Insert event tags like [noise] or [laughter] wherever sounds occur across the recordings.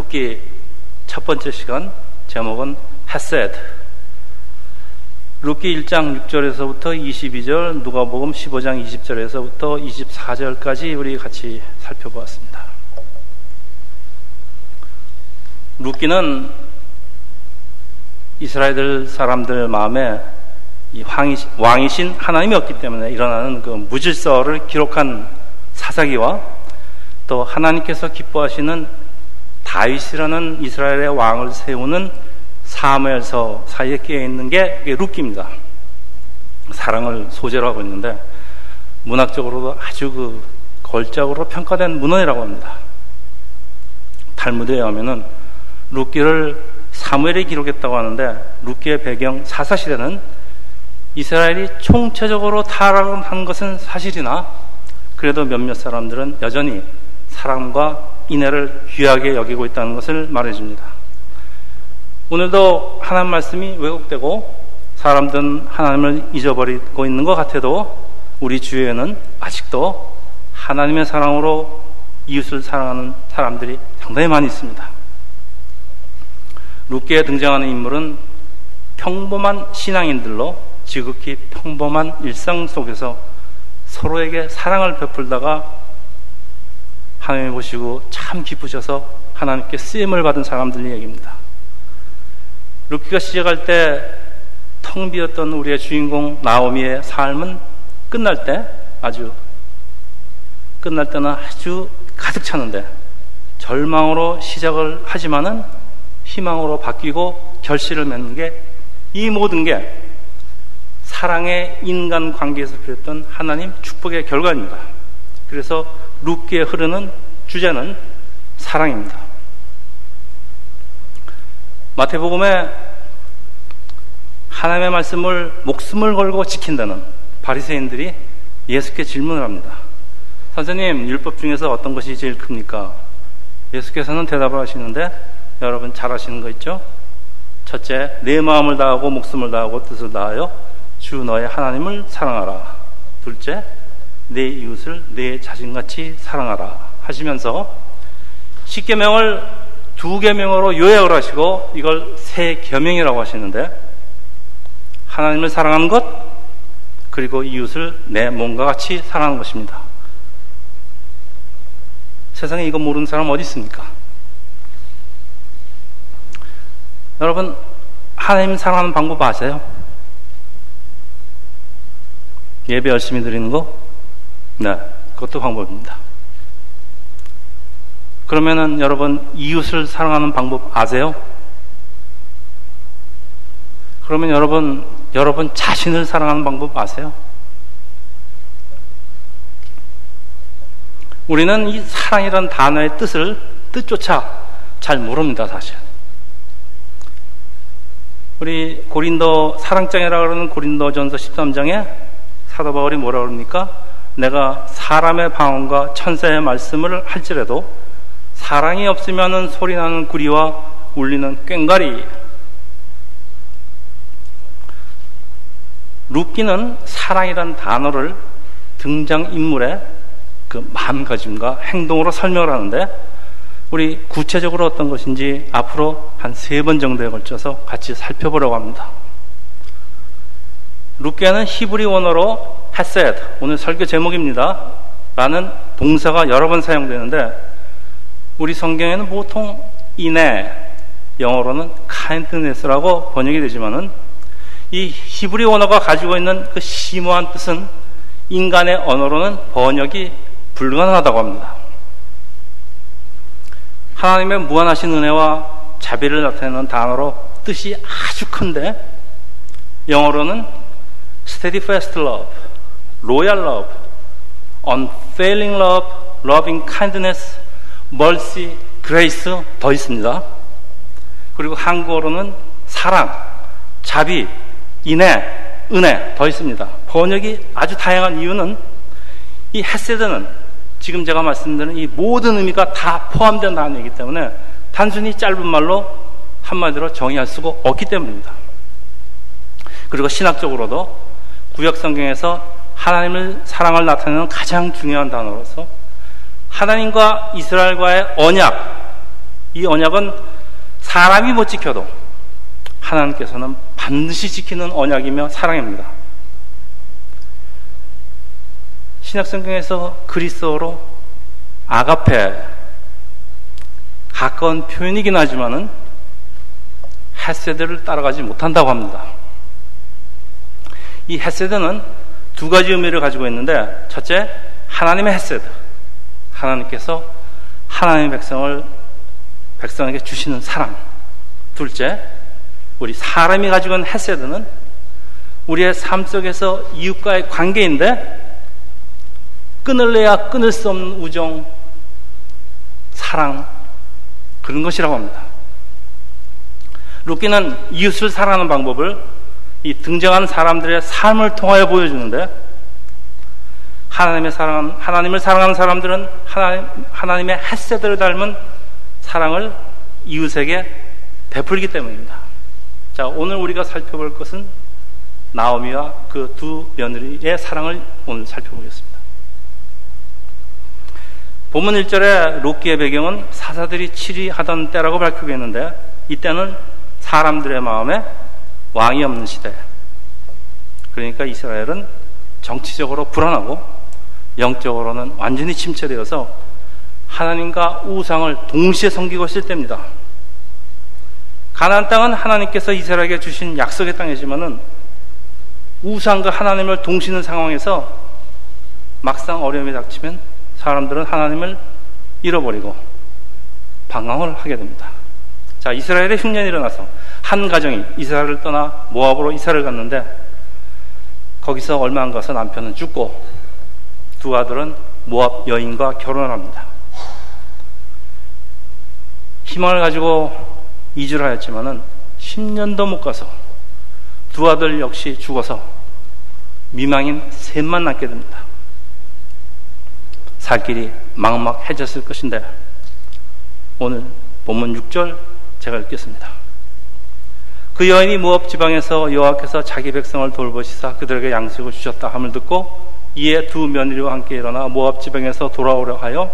룻기 첫 번째 시간 제목은 헤세드. 룻기 1장 6절에서부터 22절, 누가복음 15장 20절에서부터 24절까지 우리 같이 살펴보았습니다. 룻기는 이스라엘 사람들 마음에 왕이 신 하나님이 없기 때문에 일어나는 그 무질서를 기록한 사사기와 또 하나님께서 기뻐하시는 다윗이라는 이스라엘의 왕을 세우는 사무엘서 사이에 끼어 있는 게 룻기입니다. 사랑을 소재로 하고 있는데 문학적으로도 아주 그 걸작으로 평가된 문헌이라고 합니다. 탈무드에 의하면은 룻기를 사무엘이 기록했다고 하는데 룻기의 배경 사사 시대는 이스라엘이 총체적으로 타락한 것은 사실이나 그래도 몇몇 사람들은 여전히 사랑과 인애를 귀하게 여기고 있다는 것을 말해줍니다. 오늘도 하나님 말씀이 왜곡되고 사람들은 하나님을 잊어버리고 있는 것 같아도 우리 주위에는 아직도 하나님의 사랑으로 이웃을 사랑하는 사람들이 상당히 많이 있습니다. 룻기에 등장하는 인물은 평범한 신앙인들로 지극히 평범한 일상 속에서 서로에게 사랑을 베풀다가 하나님 보시고 참 기쁘셔서 하나님께 쓰임을 받은 사람들 얘기입니다. 루키가 시작할 때 텅 비었던 우리의 주인공 나오미의 삶은 끝날 때 아주 끝날 때는 아주 가득 차는데 절망으로 시작을 하지만은 희망으로 바뀌고 결실을 맺는 게 이 모든 게 사랑의 인간 관계에서 그렸던 하나님 축복의 결과입니다. 그래서 룻기에 흐르는 주제는 사랑입니다. 마태복음에 하나님의 말씀을 목숨을 걸고 지킨다는 바리새인들이 예수께 질문을 합니다. 선생님, 율법 중에서 어떤 것이 제일 큽니까? 예수께서는 대답을 하시는데 여러분 잘 아시는 거 있죠? 첫째, 내 마음을 다하고 목숨을 다하고 뜻을 다하여 주 너의 하나님을 사랑하라. 둘째, 내 이웃을 내 자신같이 사랑하라 하시면서 십계명을 두 계명으로 요약을 하시고 이걸 세 계명이라고 하시는데 하나님을 사랑하는 것 그리고 이웃을 내 몸과 같이 사랑하는 것입니다. 세상에 이거 모르는 사람 어디 있습니까? 여러분 하나님 사랑하는 방법 아세요? 예배 열심히 드리는 거? 네, 그것도 방법입니다. 그러면은 여러분 이웃을 사랑하는 방법 아세요? 그러면 여러분 여러분 자신을 사랑하는 방법 아세요? 우리는 이 사랑이라는 단어의 뜻을 뜻조차 잘 모릅니다, 사실. 우리 고린도 사랑장이라고 하는 고린도전서 13장에 사도 바울이 뭐라 그럽니까? 내가 사람의 방언과 천사의 말씀을 할지라도 사랑이 없으면 소리나는 구리와 울리는 꽹과리 루키는 사랑이란 단어를 등장인물의 그 마음가짐과 행동으로 설명을 하는데 우리 구체적으로 어떤 것인지 앞으로 한 세 번 정도에 걸쳐서 같이 살펴보려고 합니다. 루키는 히브리 원어로 헤세드 오늘 설교 제목입니다. 라는 동사가 여러 번 사용되는데 우리 성경에는 보통 인내 영어로는 kindness라고 번역이 되지만은 이 히브리 언어가 가지고 있는 그 심오한 뜻은 인간의 언어로는 번역이 불가능하다고 합니다. 하나님의 무한하신 은혜와 자비를 나타내는 단어로 뜻이 아주 큰데 영어로는 steadfast love, loyal love, unfailing love, loving kindness, mercy, grace 더 있습니다. 그리고 한국어로는 사랑, 자비, 인애, 은혜 더 있습니다. 번역이 아주 다양한 이유는 이 헤세드는 지금 제가 말씀드린 이 모든 의미가 다 포함된다는 얘기기 때문에 단순히 짧은 말로 한마디로 정의할 수가 없기 때문입니다. 그리고 신학적으로도 구약 성경에서 하나님을 사랑을 나타내는 가장 중요한 단어로서 하나님과 이스라엘과의 언약 이 언약은 사람이 못 지켜도 하나님께서는 반드시 지키는 언약이며 사랑입니다. 신약 성경에서 그리스어로 아가페 가까운 표현이긴 하지만은 헤세드를 따라가지 못한다고 합니다. 이 헤세드는 두 가지 의미를 가지고 있는데 첫째 하나님의 헤세드 하나님께서 하나님의 백성을 백성에게 주시는 사랑 둘째 우리 사람이 가지고 있는 헤세드는 우리의 삶 속에서 이웃과의 관계인데 끊을래야 끊을 수 없는 우정, 사랑, 그런 것이라고 합니다. 루키는 이웃을 사랑하는 방법을 이 등장하는 사람들의 삶을 통하여 보여주는데 하나님의 사랑, 하나님을 사랑하는 사람들은 하나님, 하나님의 햇새들을 닮은 사랑을 이웃에게 베풀기 때문입니다. 자, 오늘 우리가 살펴볼 것은 나오미와 그 두 며느리의 사랑을 오늘 살펴보겠습니다. 본문 1절에 로키의 배경은 사사들이 치리하던 때라고 밝히고 있는데 이때는 사람들의 마음에 왕이 없는 시대. 그러니까 이스라엘은 정치적으로 불안하고 영적으로는 완전히 침체되어서 하나님과 우상을 동시에 섬기고 있을 때입니다. 가나안 땅은 하나님께서 이스라엘에게 주신 약속의 땅이지만은 우상과 하나님을 동시는 상황에서 막상 어려움이 닥치면 사람들은 하나님을 잃어버리고 방황을 하게 됩니다. 자, 이스라엘의 흉년이 일어나서 한 가정이 이스라엘을 떠나 모압으로 이사를 갔는데 거기서 얼마 안 가서 남편은 죽고 두 아들은 모압 여인과 결혼을 합니다. 희망을 가지고 이주를 하였지만은 10년도 못 가서 두 아들 역시 죽어서 미망인 셋만 남게 됩니다. 살 길이 막막해졌을 것인데 오늘 본문 6절 제가 읽겠습니다. 그 여인이 모압 지방에서 여호와께서 자기 백성을 돌보시사 그들에게 양식을 주셨다 함을 듣고 이에 두 며느리와 함께 일어나 모압 지방에서 돌아오려 하여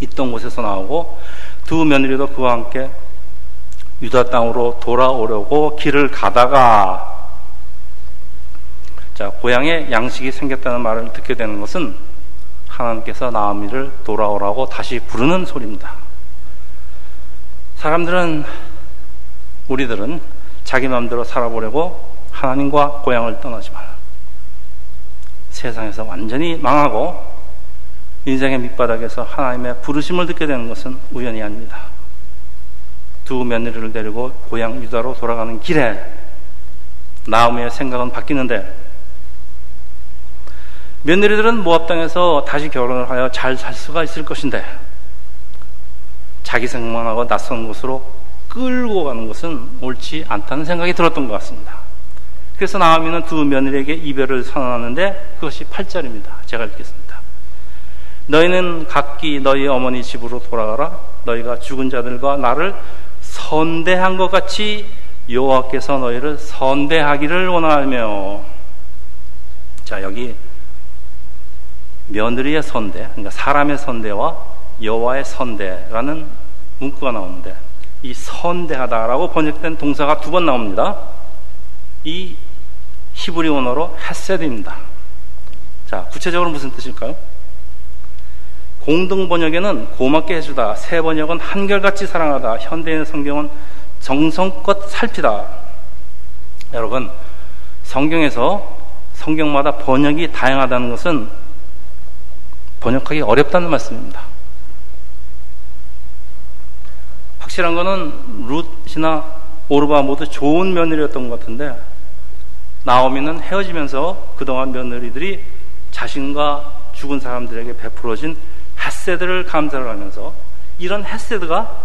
있던 곳에서 나오고 두 며느리도 그와 함께 유다 땅으로 돌아오려고 길을 가다가 자 고향에 양식이 생겼다는 말을 듣게 되는 것은 하나님께서 나아미를 돌아오라고 다시 부르는 소리입니다. 사람들은 우리들은 자기 마음대로 살아보려고 하나님과 고향을 떠나지만 세상에서 완전히 망하고 인생의 밑바닥에서 하나님의 부르심을 듣게 되는 것은 우연이 아닙니다. 두 며느리를 데리고 고향 유다로 돌아가는 길에 나오미의 생각은 바뀌는데 며느리들은 모압 땅에서 다시 결혼을 하여 잘 살 수가 있을 것인데 자기 생각만 하고 낯선 곳으로 끌고 가는 것은 옳지 않다는 생각이 들었던 것 같습니다. 그래서 나아미는 두 며느리에게 이별을 선언하는데 그것이 8절입니다. 제가 읽겠습니다. 너희는 각기 너희 어머니 집으로 돌아가라. 너희가 죽은 자들과 나를 선대한 것 같이 여호와께서 너희를 선대하기를 원하며 자 여기 며느리의 선대, 그러니까 사람의 선대와 여호와의 선대라는 문구가 나오는데 이 선대하다라고 번역된 동사가 두 번 나옵니다. 이 히브리 원어로 헤세드입니다. 자, 구체적으로 무슨 뜻일까요? 공동 번역에는 고맙게 해주다, 새 번역은 한결같이 사랑하다, 현대인 성경은 정성껏 살피다. 여러분, 성경에서 성경마다 번역이 다양하다는 것은 번역하기 어렵다는 말씀입니다. 확실한 것은 룻이나 오르바 모두 좋은 며느리였던 것 같은데 나오미는 헤어지면서 그동안 며느리들이 자신과 죽은 사람들에게 베풀어진 햇세드를 감사를 하면서 이런 햇세드가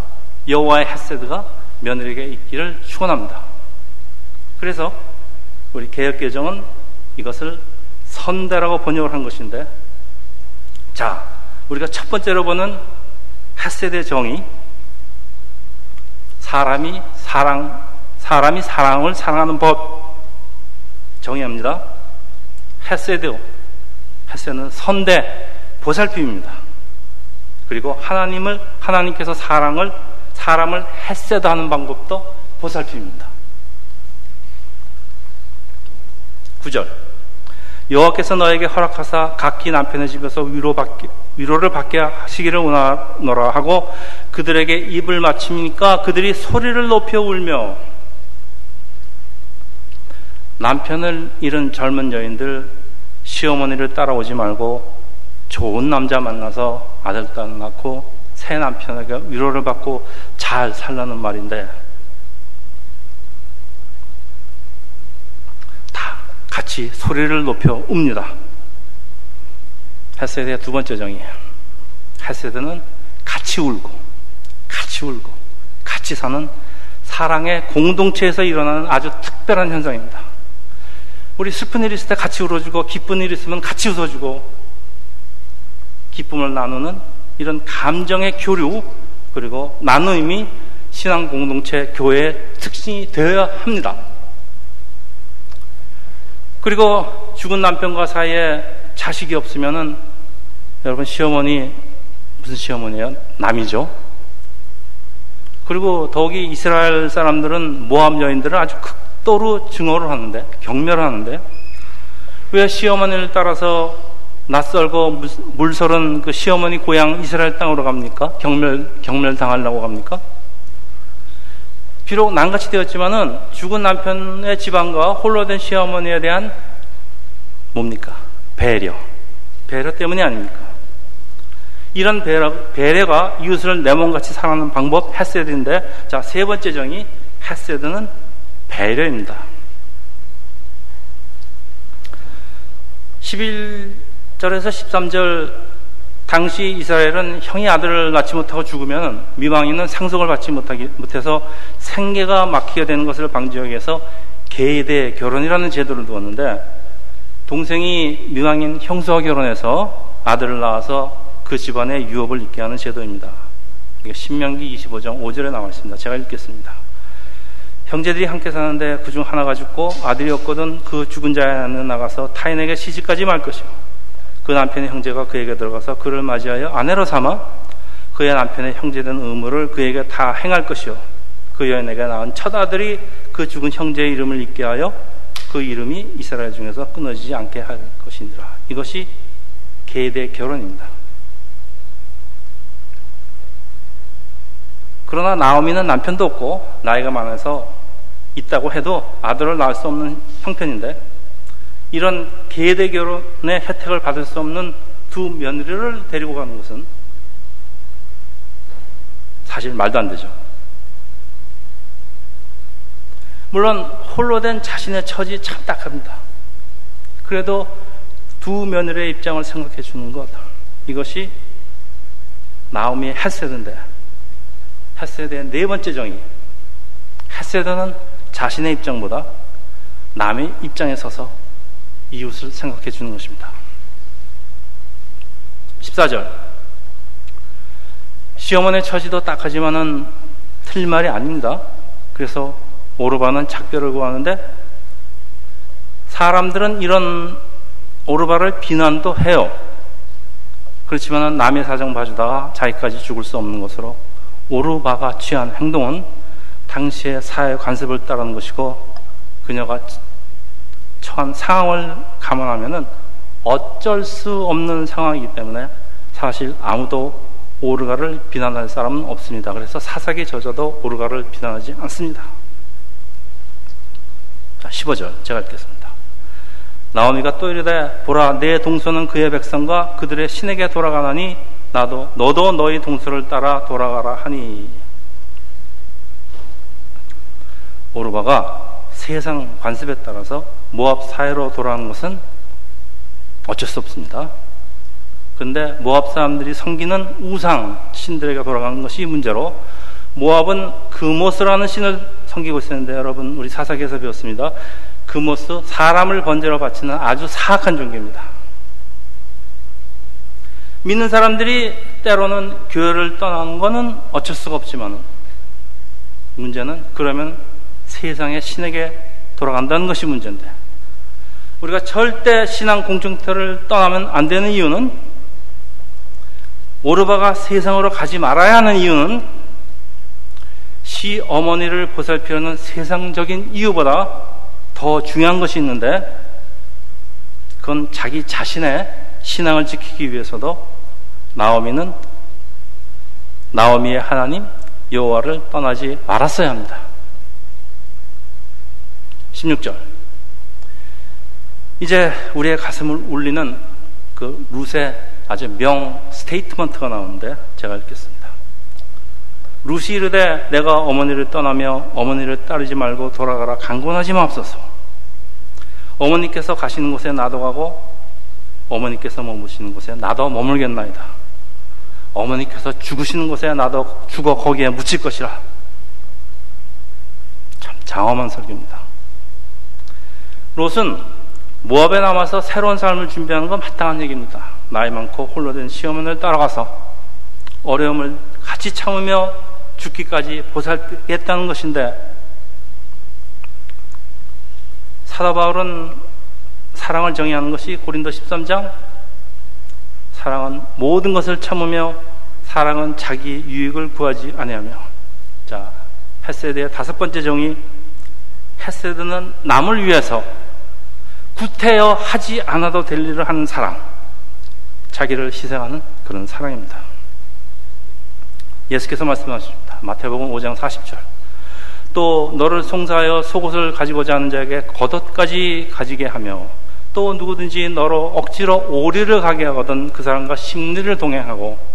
여호와의 햇세드가 며느리에게 있기를 축원합니다. 그래서 우리 개혁 개정은 이것을 선대라고 번역을 한 것인데 자, 우리가 첫 번째로 보는 핫세대 정의. 사람이 사랑, 사람이 사랑을 사랑하는 법. 정의합니다. 핫세드. 핫세는 선대, 보살핌입니다. 그리고 하나님을, 하나님께서 사랑을 사람을 햇세도하는 방법도 보살핌입니다. 9절 여호와께서 너에게 허락하사 각기 남편의 집에서 위로받기, 위로를 받게 하시기를 원하노라 하고 그들에게 입을 맞추니까 그들이 소리를 높여 울며 남편을 잃은 젊은 여인들 시어머니를 따라오지 말고 좋은 남자 만나서 아들, 딸 낳고 새 남편에게 위로를 받고 잘 살라는 말인데 다 같이 소리를 높여 웁니다. 헤세드의 두 번째 정의예요. 헤세드는 같이 울고 같이 울고 같이 사는 사랑의 공동체에서 일어나는 아주 특별한 현상입니다. 우리 슬픈 일 있을 때 같이 울어주고 기쁜 일 있으면 같이 웃어주고 기쁨을 나누는 이런 감정의 교류 그리고 나눔이 신앙 공동체 교회의 특징이 되어야 합니다. 그리고 죽은 남편과 사이에 자식이 없으면은 여러분 시어머니 무슨 시어머니예요? 남이죠. 그리고 더욱이 이스라엘 사람들은 모함 여인들을 아주 극도로 증오를 하는데 경멸하는데 왜 시어머니를 따라서 낯설고 물설은 그 시어머니 고향 이스라엘 땅으로 갑니까? 경멸 경멸 당하려고 갑니까? 비록 난같이 되었지만은 죽은 남편의 집안과 홀로 된 시어머니에 대한 뭡니까? 배려. 배려 때문이 아닙니까? 이런 배려, 배려가 이웃을 내 몸같이 사랑하는 방법 헤세드인데 자, 세 번째 정의 헤세드는 배려입니다. 11절에서 13절 당시 이스라엘은 형이 아들을 낳지 못하고 죽으면 미망인은 상속을 받지 못해서 생계가 막히게 되는 것을 방지하기 위해서 계대 결혼이라는 제도를 두었는데 동생이 미망인 형수와 결혼해서 아들을 낳아서 그 집안에 유업을 있게 하는 제도입니다. 신명기 25장 5절에 나와 있습니다. 제가 읽겠습니다. 형제들이 함께 사는데 그중 하나가 죽고 아들이 없거든 그 죽은 자에는 나가서 타인에게 시집까지 말 것이요. 그 남편의 형제가 그에게 들어가서 그를 맞이하여 아내로 삼아 그의 남편의 형제된 의무를 그에게 다 행할 것이요. 그 여인에게 낳은 첫 아들이 그 죽은 형제의 이름을 잊게 하여 그 이름이 이스라엘 중에서 끊어지지 않게 할 것이니라. 이것이 계대 결혼입니다. 그러나 나오미는 남편도 없고 나이가 많아서 있다고 해도 아들을 낳을 수 없는 형편인데 이런 계대 결혼의 혜택을 받을 수 없는 두 며느리를 데리고 가는 것은 사실 말도 안 되죠. 물론 홀로 된 자신의 처지 참 딱합니다. 그래도 두 며느리의 입장을 생각해 주는 것 이것이 나오미의 헬세드인데 헤세드의 네 번째 정의. 헤세드는 자신의 입장보다 남의 입장에 서서 이웃을 생각해 주는 것입니다. 14절. 시어머니의 처지도 딱하지만은 틀린 말이 아닙니다. 그래서 오르바는 작별을 구하는데 사람들은 이런 오르바를 비난도 해요. 그렇지만 남의 사정 봐주다가 자기까지 죽을 수 없는 것으로 오르바가 취한 행동은 당시의 사회 관습을 따르는 것이고 그녀가 처한 상황을 감안하면 어쩔 수 없는 상황이기 때문에 사실 아무도 오르가를 비난할 사람은 없습니다. 그래서 사사기 저자도 오르가를 비난하지 않습니다. 자, 15절 제가 읽겠습니다. 나오미가 또 이르되 보라 내 동서는 그의 백성과 그들의 신에게 돌아가나니 나도 너도 너희 동서를 따라 돌아가라 하니 오르바가 세상 관습에 따라서 모압 사회로 돌아가는 것은 어쩔 수 없습니다. 그런데 모압 사람들이 섬기는 우상 신들에게 돌아가는 것이 문제로 모압은 그모스라는 신을 섬기고 있었는데 여러분 우리 사사기에서 배웠습니다. 그모스 사람을 번제로 바치는 아주 사악한 종교입니다. 믿는 사람들이 때로는 교회를 떠나는 것은 어쩔 수가 없지만 문제는 그러면 세상의 신에게 돌아간다는 것이 문제인데 우리가 절대 신앙 공중터를 떠나면 안 되는 이유는 오르바가 세상으로 가지 말아야 하는 이유는 지 어머니를 보살피려는 세상적인 이유보다 더 중요한 것이 있는데 그건 자기 자신의 신앙을 지키기 위해서도 나오미는 나오미의 하나님 여호와를 떠나지 말았어야 합니다. 16절. 이제 우리의 가슴을 울리는 그 룻의 아주 명 스테이트먼트가 나오는데 제가 읽겠습니다. 룻이 이르되 내가 어머니를 떠나며 어머니를 따르지 말고 돌아가라 강권하지 마옵소서. 어머니께서 가시는 곳에 나도 가고 어머니께서 머무시는 곳에 나도 머물겠나이다. 어머니께서 죽으시는 곳에 나도 죽어 거기에 묻힐 것이라. 참 장엄한 설교입니다. 롯은 모압에 남아서 새로운 삶을 준비하는 건 마땅한 얘기입니다. 나이 많고 홀로 된 시어머니를 따라가서 어려움을 같이 참으며 죽기까지 보살피겠다는 것인데 사도 바울은 사랑을 정의하는 것이 고린도 13장 사랑은 모든 것을 참으며 사랑은 자기 유익을 구하지 아니하며 자 헤세드의 다섯 번째 정의 헤세드는 남을 위해서 구태여 하지 않아도 될 일을 하는 사랑 자기를 희생하는 그런 사랑입니다 예수께서 말씀하십니다 마태복음 5장 40절 또 너를 송사하여 속옷을 가지고자 하는 자에게 겉옷까지 가지게 하며 또 누구든지 너로 억지로 오리를 가게 하거든 그 사람과 심리를 동행하고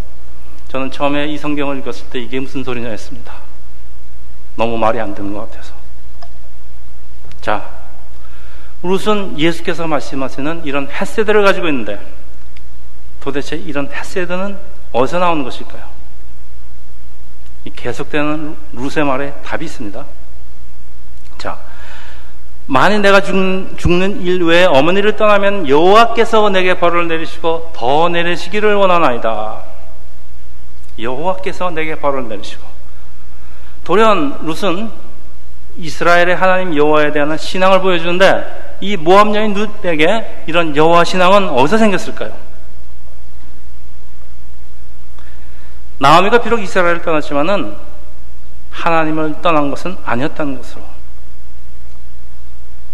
저는 처음에 이 성경을 읽었을 때 이게 무슨 소리냐 했습니다. 너무 말이 안 되는 것 같아서. 자, 룻은 예수께서 말씀하시는 이런 햇세드를 가지고 있는데 도대체 이런 햇세드는 어디서 나오는 것일까요? 계속되는 룻의 말에 답이 있습니다. 자, 만일 내가 죽, 죽는 일 외에 어머니를 떠나면 여호와께서 내게 벌을 내리시고 더 내리시기를 원하나이다. 여호와께서 내게 벌을 내리시고 돌연 룻은 이스라엘의 하나님 여호와에 대한 신앙을 보여주는데 이 모함 여인 룻에게 이런 여호와 신앙은 어디서 생겼을까요? 나오미가 비록 이스라엘을 떠났지만은 하나님을 떠난 것은 아니었다는 것으로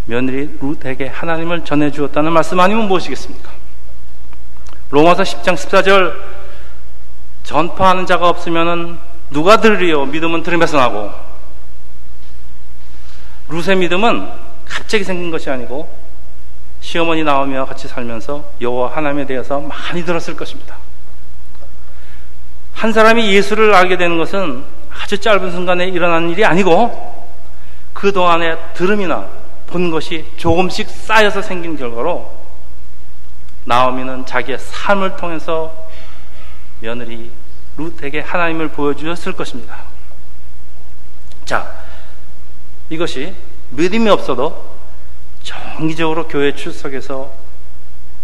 며느리 룻에게 하나님을 전해 주었다는 말씀 아니면 무엇이겠습니까? 로마서 10장 14절 전파하는 자가 없으면은 누가 들으리요? 믿음은 들음에서 나고 룻의 믿음은 갑자기 생긴 것이 아니고 시어머니 나오며 같이 살면서 여호와 하나님에 대해서 많이 들었을 것입니다. 한 사람이 예수를 알게 되는 것은 아주 짧은 순간에 일어난 일이 아니고 그 동안의 들음이나 본 것이 조금씩 쌓여서 생긴 결과로 나오미는 자기의 삶을 통해서 며느리 루트에게 하나님을 보여주었을 것입니다. 자, 이것이 믿음이 없어도 정기적으로 교회 출석해서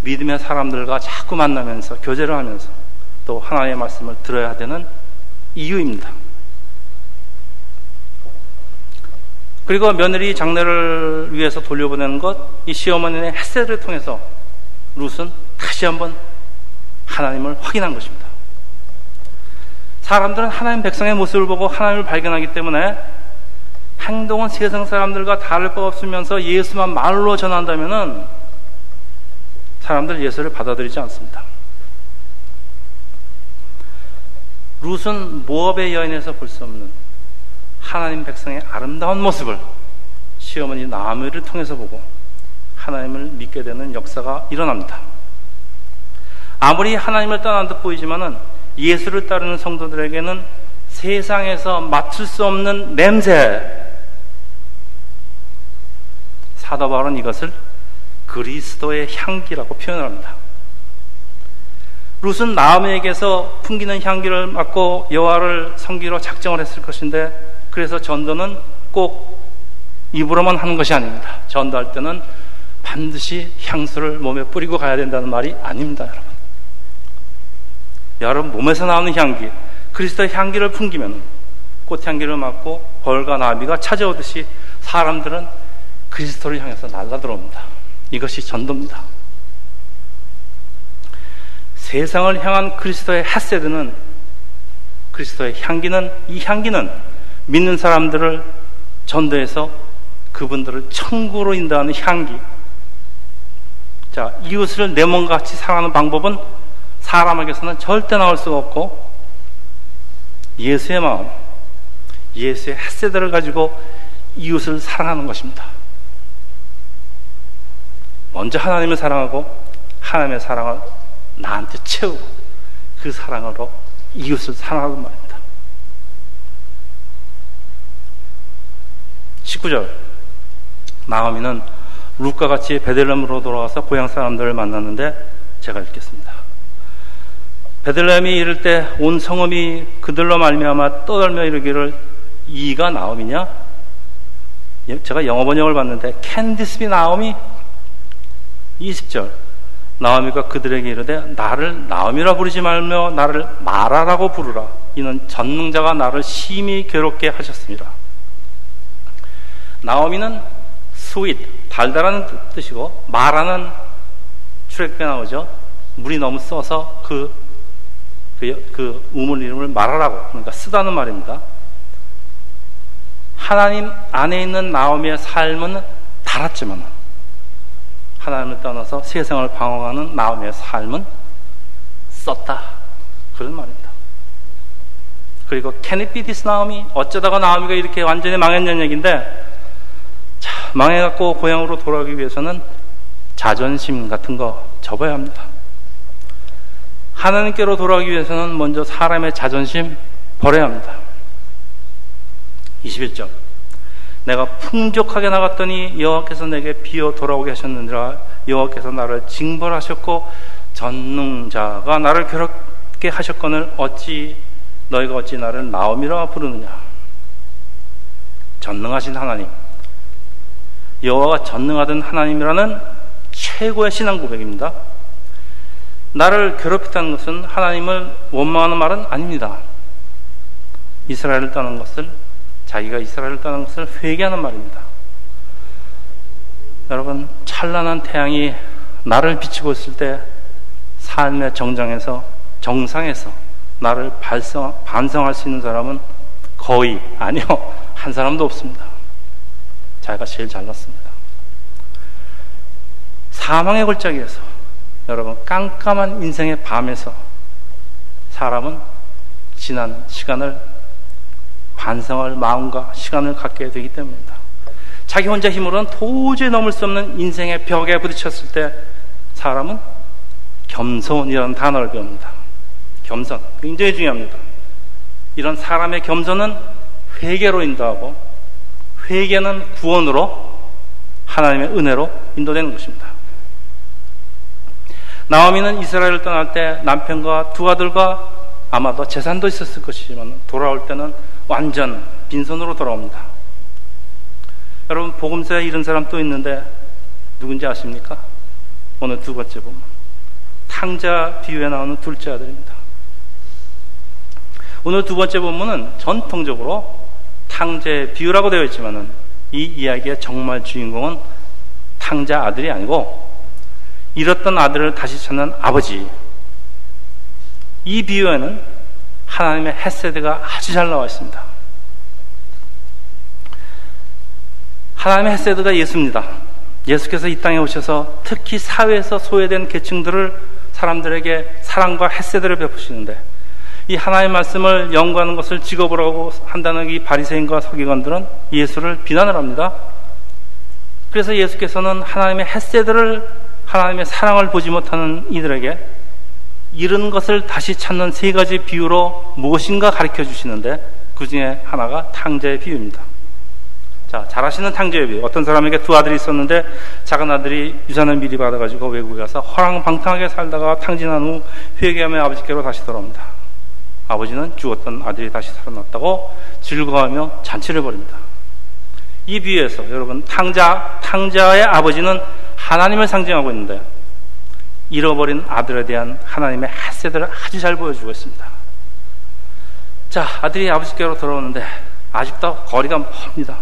믿음의 사람들과 자꾸 만나면서 교제를 하면서 또 하나님의 말씀을 들어야 되는 이유입니다. 그리고 며느리 장례를 위해서 돌려보내는 것, 이 시어머니의 햇세를 통해서 룻은 다시 한번 하나님을 확인한 것입니다. 사람들은 하나님 백성의 모습을 보고 하나님을 발견하기 때문에 행동은 세상 사람들과 다를 바 없으면서 예수만 말로 전한다면 사람들 예수를 받아들이지 않습니다. 룻은 모압의 여인에서 볼 수 없는 하나님 백성의 아름다운 모습을 시어머니 나무를 통해서 보고 하나님을 믿게 되는 역사가 일어납니다. 아무리 하나님을 떠난 듯 보이지만은 예수를 따르는 성도들에게는 세상에서 맡을 수 없는 냄새. 사도 바울은 이것을 그리스도의 향기라고 표현을 합니다. 룻은 나음에게서 풍기는 향기를 맡고 여호와를 섬기로 작정을 했을 것인데 그래서 전도는 꼭 입으로만 하는 것이 아닙니다. 전도할 때는 반드시 향수를 몸에 뿌리고 가야 된다는 말이 아닙니다, 여러분. 여러분 몸에서 나오는 향기, 그리스도의 향기를 풍기면 꽃향기를 맡고 벌과 나비가 찾아오듯이 사람들은 그리스도를 향해서 날라들어옵니다. 이것이 전도입니다. 세상을 향한 그리스도의 핫세드는 그리스도의 향기는 이 향기는 믿는 사람들을 전도해서 그분들을 천국으로 인도하는 향기. 자, 이웃을 내 몸과 같이 사랑하는 방법은 사람에게서는 절대 나올 수가 없고 예수의 마음, 예수의 햇세대를 가지고 이웃을 사랑하는 것입니다. 먼저 하나님을 사랑하고 하나님의 사랑을 나한테 채우고 그 사랑으로 이웃을 사랑하는 말입니다. 19절 나오미는 룩과 같이 베들렘으로 돌아와서 고향 사람들을 만났는데 제가 읽겠습니다. 베들렘이 이를 때 온 성읍이 그들로 말미암아 떠들며 이르기를 이가 나오미냐? 제가 영어 번역을 봤는데 캔디스비 나오미 20절 나오미가 그들에게 이르되 나를 나오미라 부르지 말며 나를 마라라고 부르라 이는 전능자가 나를 심히 괴롭게 하셨습니다. 나오미는 스윗 달달한 뜻이고 마라는 출애굽에 나오죠. 물이 너무 써서 그, 그, 그 우물 이름을 말하라고 그러니까 쓰다는 말입니다. 하나님 안에 있는 나오미의 삶은 달았지만 하나님을 떠나서 세상을 방황하는 나오미의 삶은 썼다. 그런 말입니다. 그리고 캐니피디스 나오미 어쩌다가 나오미가 이렇게 완전히 망했냐는 얘기인데 자, 망해갖고 고향으로 돌아가기 위해서는 자존심 같은 거 접어야 합니다. 하나님께로 돌아가기 위해서는 먼저 사람의 자존심 버려야 합니다. 21절. 내가 풍족하게 나갔더니 여호와께서 내게 비어 돌아오게 하셨느니라 여호와께서 나를 징벌하셨고 전능자가 나를 괴롭게 하셨거늘 어찌 너희가 어찌 나를 나옴이라 부르느냐 전능하신 하나님 여호와가 전능하던 하나님이라는 최고의 신앙 고백입니다. 나를 괴롭혔다는 것은 하나님을 원망하는 말은 아닙니다. 이스라엘을 떠난 것을 자기가 이스라엘을 떠난 것을 회개하는 말입니다. 여러분 찬란한 태양이 나를 비치고 있을 때 삶의 정장에서 정상에서 나를 발성, 반성할 수 있는 사람은 거의 아니요 [laughs] 한 사람도 없습니다. 자기가 제일 잘났습니다. 사망의 골짜기에서 여러분 깜깜한 인생의 밤에서 사람은 지난 시간을 반성할 마음과 시간을 갖게 되기 때문입니다. 자기 혼자 힘으로는 도저히 넘을 수 없는 인생의 벽에 부딪혔을 때 사람은 겸손이라는 단어를 배웁니다. 겸손 굉장히 중요합니다. 이런 사람의 겸손은 회개로 인도하고 회개는 구원으로 하나님의 은혜로 인도되는 것입니다. 나오미는 이스라엘을 떠날 때 남편과 두 아들과 아마도 재산도 있었을 것이지만 돌아올 때는 완전 빈손으로 돌아옵니다. 여러분 복음서에 이런 사람 또 있는데 누군지 아십니까? 오늘 두 번째 보면 탕자 비유에 나오는 둘째 아들입니다. 오늘 두 번째 본문은 전통적으로 탕제 비유라고 되어 있지만은 이 이야기의 정말 주인공은 탕자 아들이 아니고 잃었던 아들을 다시 찾는 아버지. 이 비유에는 하나님의 헤세드가 아주 잘 나와 있습니다. 하나님의 헤세드가 예수입니다. 예수께서 이 땅에 오셔서 특히 사회에서 소외된 계층들을 사람들에게 사랑과 헤세드를 베푸시는데 이 하나님의 말씀을 연구하는 것을 직업으로 한다는 이 바리새인과 서기관들은 예수를 비난을 합니다. 그래서 예수께서는 하나님의 햇세들을 하나님의 사랑을 보지 못하는 이들에게 잃은 것을 다시 찾는 세 가지 비유로 무엇인가 가르쳐 주시는데 그 중에 하나가 탕자의 비유입니다. 자, 잘 아시는 탕자의 비유. 어떤 사람에게 두 아들이 있었는데 작은 아들이 유산을 미리 받아가지고 외국에 가서 허랑방탕하게 살다가 탕진한 후 회개하며 아버지께로 다시 돌아옵니다. 아버지는 죽었던 아들이 다시 살아났다고 즐거워하며 잔치를 벌입니다. 이 비유에서 여러분 탕자 탕자의 아버지는 하나님을 상징하고 있는데 잃어버린 아들에 대한 하나님의 핫세들을 아주 잘 보여주고 있습니다. 자 아들이 아버지께로 돌아오는데 아직도 거리가 멉니다.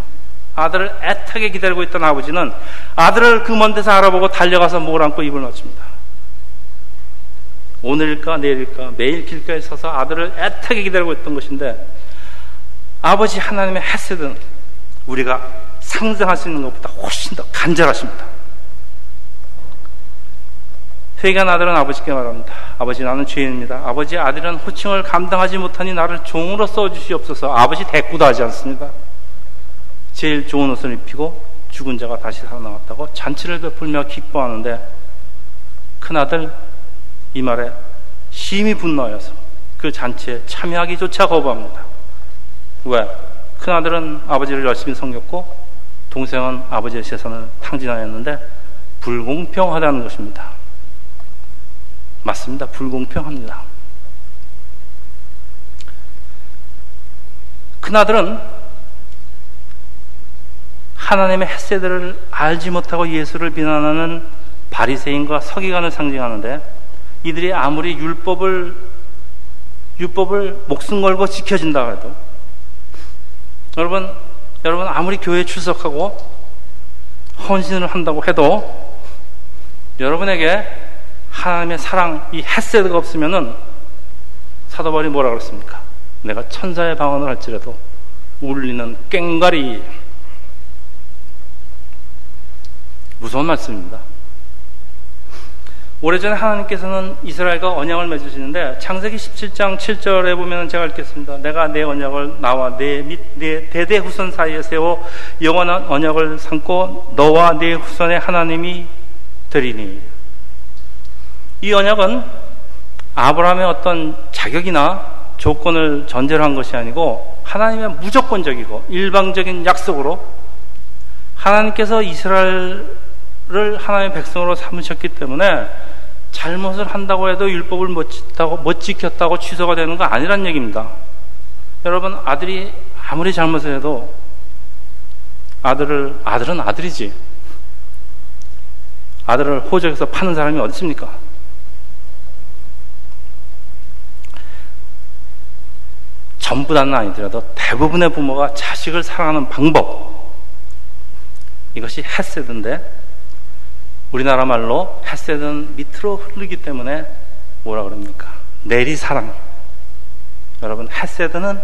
아들을 애타게 기다리고 있던 아버지는 아들을 그 먼 데서 알아보고 달려가서 목을 안고 입을 맞춥니다. 오늘일까 내일일까 매일 길가에 서서 아들을 애타게 기다리고 있던 것인데 아버지 하나님의 헤세드는 우리가 상상할 수 있는 것보다 훨씬 더 간절하십니다. 회개한 아들은 아버지께 말합니다. 아버지 나는 죄인입니다. 아버지 아들은 호칭을 감당하지 못하니 나를 종으로 써주시옵소서. 아버지 대꾸도 하지 않습니다. 제일 좋은 옷을 입히고 죽은 자가 다시 살아나왔다고 잔치를 베풀며 기뻐하는데 큰아들 이 말에 심히 분노하여서 그 잔치에 참여하기조차 거부합니다. 왜? 큰아들은 아버지를 열심히 섬겼고 동생은 아버지의 재산을 탕진하였는데 불공평하다는 것입니다. 맞습니다. 불공평합니다. 큰아들은 하나님의 햇세들을 알지 못하고 예수를 비난하는 바리새인과 서기관을 상징하는데 이들이 아무리 율법을 율법을 목숨 걸고 지켜진다 해도 여러분 여러분 아무리 교회에 출석하고 헌신을 한다고 해도 여러분에게 하나님의 사랑, 이 햇세드가 없으면은 사도 바울이 뭐라 그랬습니까? 내가 천사의 방언을 할지라도 울리는 꽹과리 무서운 말씀입니다. 오래전에 하나님께서는 이스라엘과 언약을 맺으시는데 창세기 17장 7절에 보면 제가 읽겠습니다. 내가 내 언약을 나와 내 및 내 대대 후손 사이에 세워 영원한 언약을 삼고 너와 내 후손의 하나님이 되리니 이 언약은 아브라함의 어떤 자격이나 조건을 전제로 한 것이 아니고 하나님의 무조건적이고 일방적인 약속으로 하나님께서 이스라엘을 하나님의 백성으로 삼으셨기 때문에 잘못을 한다고 해도 율법을 못, 지켰다고, 못 지켰다고 취소가 되는 거 아니란 얘기입니다. 여러분, 아들이 아무리 잘못을 해도 아들을, 아들은 아들이지. 아들을 호적에서 파는 사람이 어디 있습니까? 전부 다는 아니더라도 대부분의 부모가 자식을 사랑하는 방법 이것이 햇세드인데 우리나라 말로 햇세드는 밑으로 흐르기 때문에 뭐라 그럽니까? 내리사랑. 여러분 햇세드는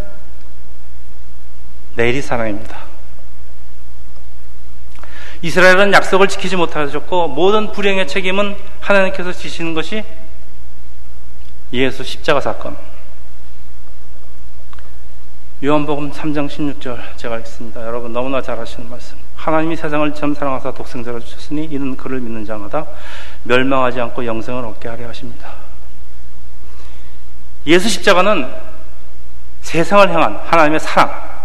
내리사랑입니다. 이스라엘은 약속을 지키지 못하셨고 모든 불행의 책임은 하나님께서 지시는 것이 예수 십자가 사건 요한복음 3장 16절 제가 읽습니다. 여러분 너무나 잘 아시는 말씀. 하나님이 세상을 참 사랑하사 독생자를 주셨으니 이는 그를 믿는 자마다 멸망하지 않고 영생을 얻게 하려 하십니다. 예수 십자가는 세상을 향한 하나님의 사랑.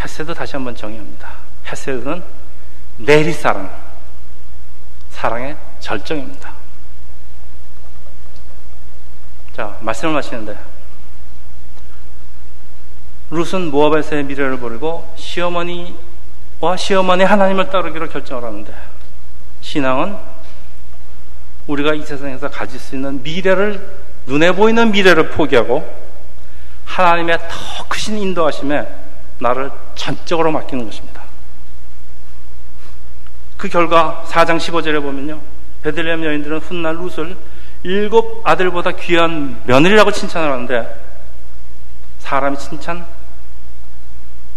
헤세드 다시 한번 정의합니다. 헤세드는 내리사랑, 사랑의 절정입니다. 자, 말씀을 마시는데 룻은 모압에서의 미래를 버리고 시어머니와 시어머니 하나님을 따르기로 결정을 하는데 신앙은 우리가 이 세상에서 가질 수 있는 미래를 눈에 보이는 미래를 포기하고 하나님의 더 크신 인도하심에 나를 전적으로 맡기는 것입니다. 그 결과 4장 15절에 보면요. 베들레헴 여인들은 훗날 룻을 일곱 아들보다 귀한 며느리라고 칭찬을 하는데 사람이 칭찬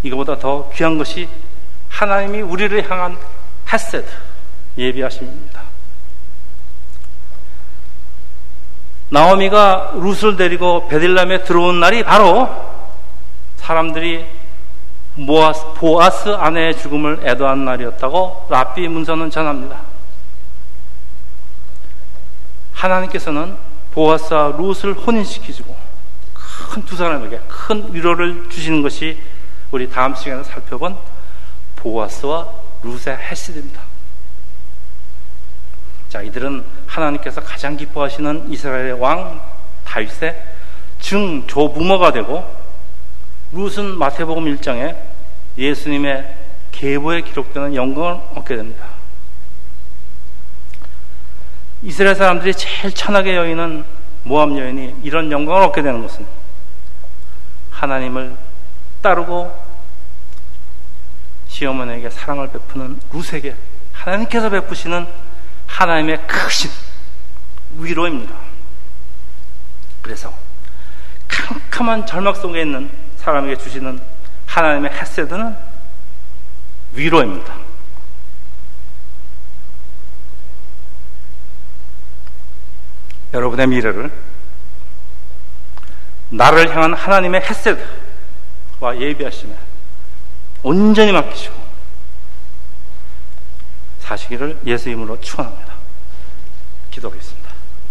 이거보다 더 귀한 것이 하나님이 우리를 향한 햇셋 예비하심입니다. 나오미가 룻을 데리고 베들람에 들어온 날이 바로 사람들이 모아스, 보아스 아내의 죽음을 애도한 날이었다고 라비 문서는 전합니다. 하나님께서는 보아스와 룻을 혼인시키시고 큰 두 사람에게 큰 위로를 주시는 것이 우리 다음 시간에 살펴본 보아스와 룻의 해시입니다. 자, 이들은 하나님께서 가장 기뻐하시는 이스라엘의 왕 다윗의 증조부모가 되고 룻은 마태복음 1장에 예수님의 계보에 기록되는 영광을 얻게 됩니다. 이스라엘 사람들이 제일 천하게 여인은 모함 여인이 이런 영광을 얻게 되는 것은 하나님을 따르고 시어머니에게 사랑을 베푸는 루세게 하나님께서 베푸시는 하나님의 크신 위로입니다. 그래서 캄캄한 절망 속에 있는 사람에게 주시는 하나님의 햇세드는 위로입니다. 여러분의 미래를 나를 향한 하나님의 햇세드와 예비하심에 온전히 맡기시고 사시기를 예수 이름으로 축원합니다. 기도하겠습니다.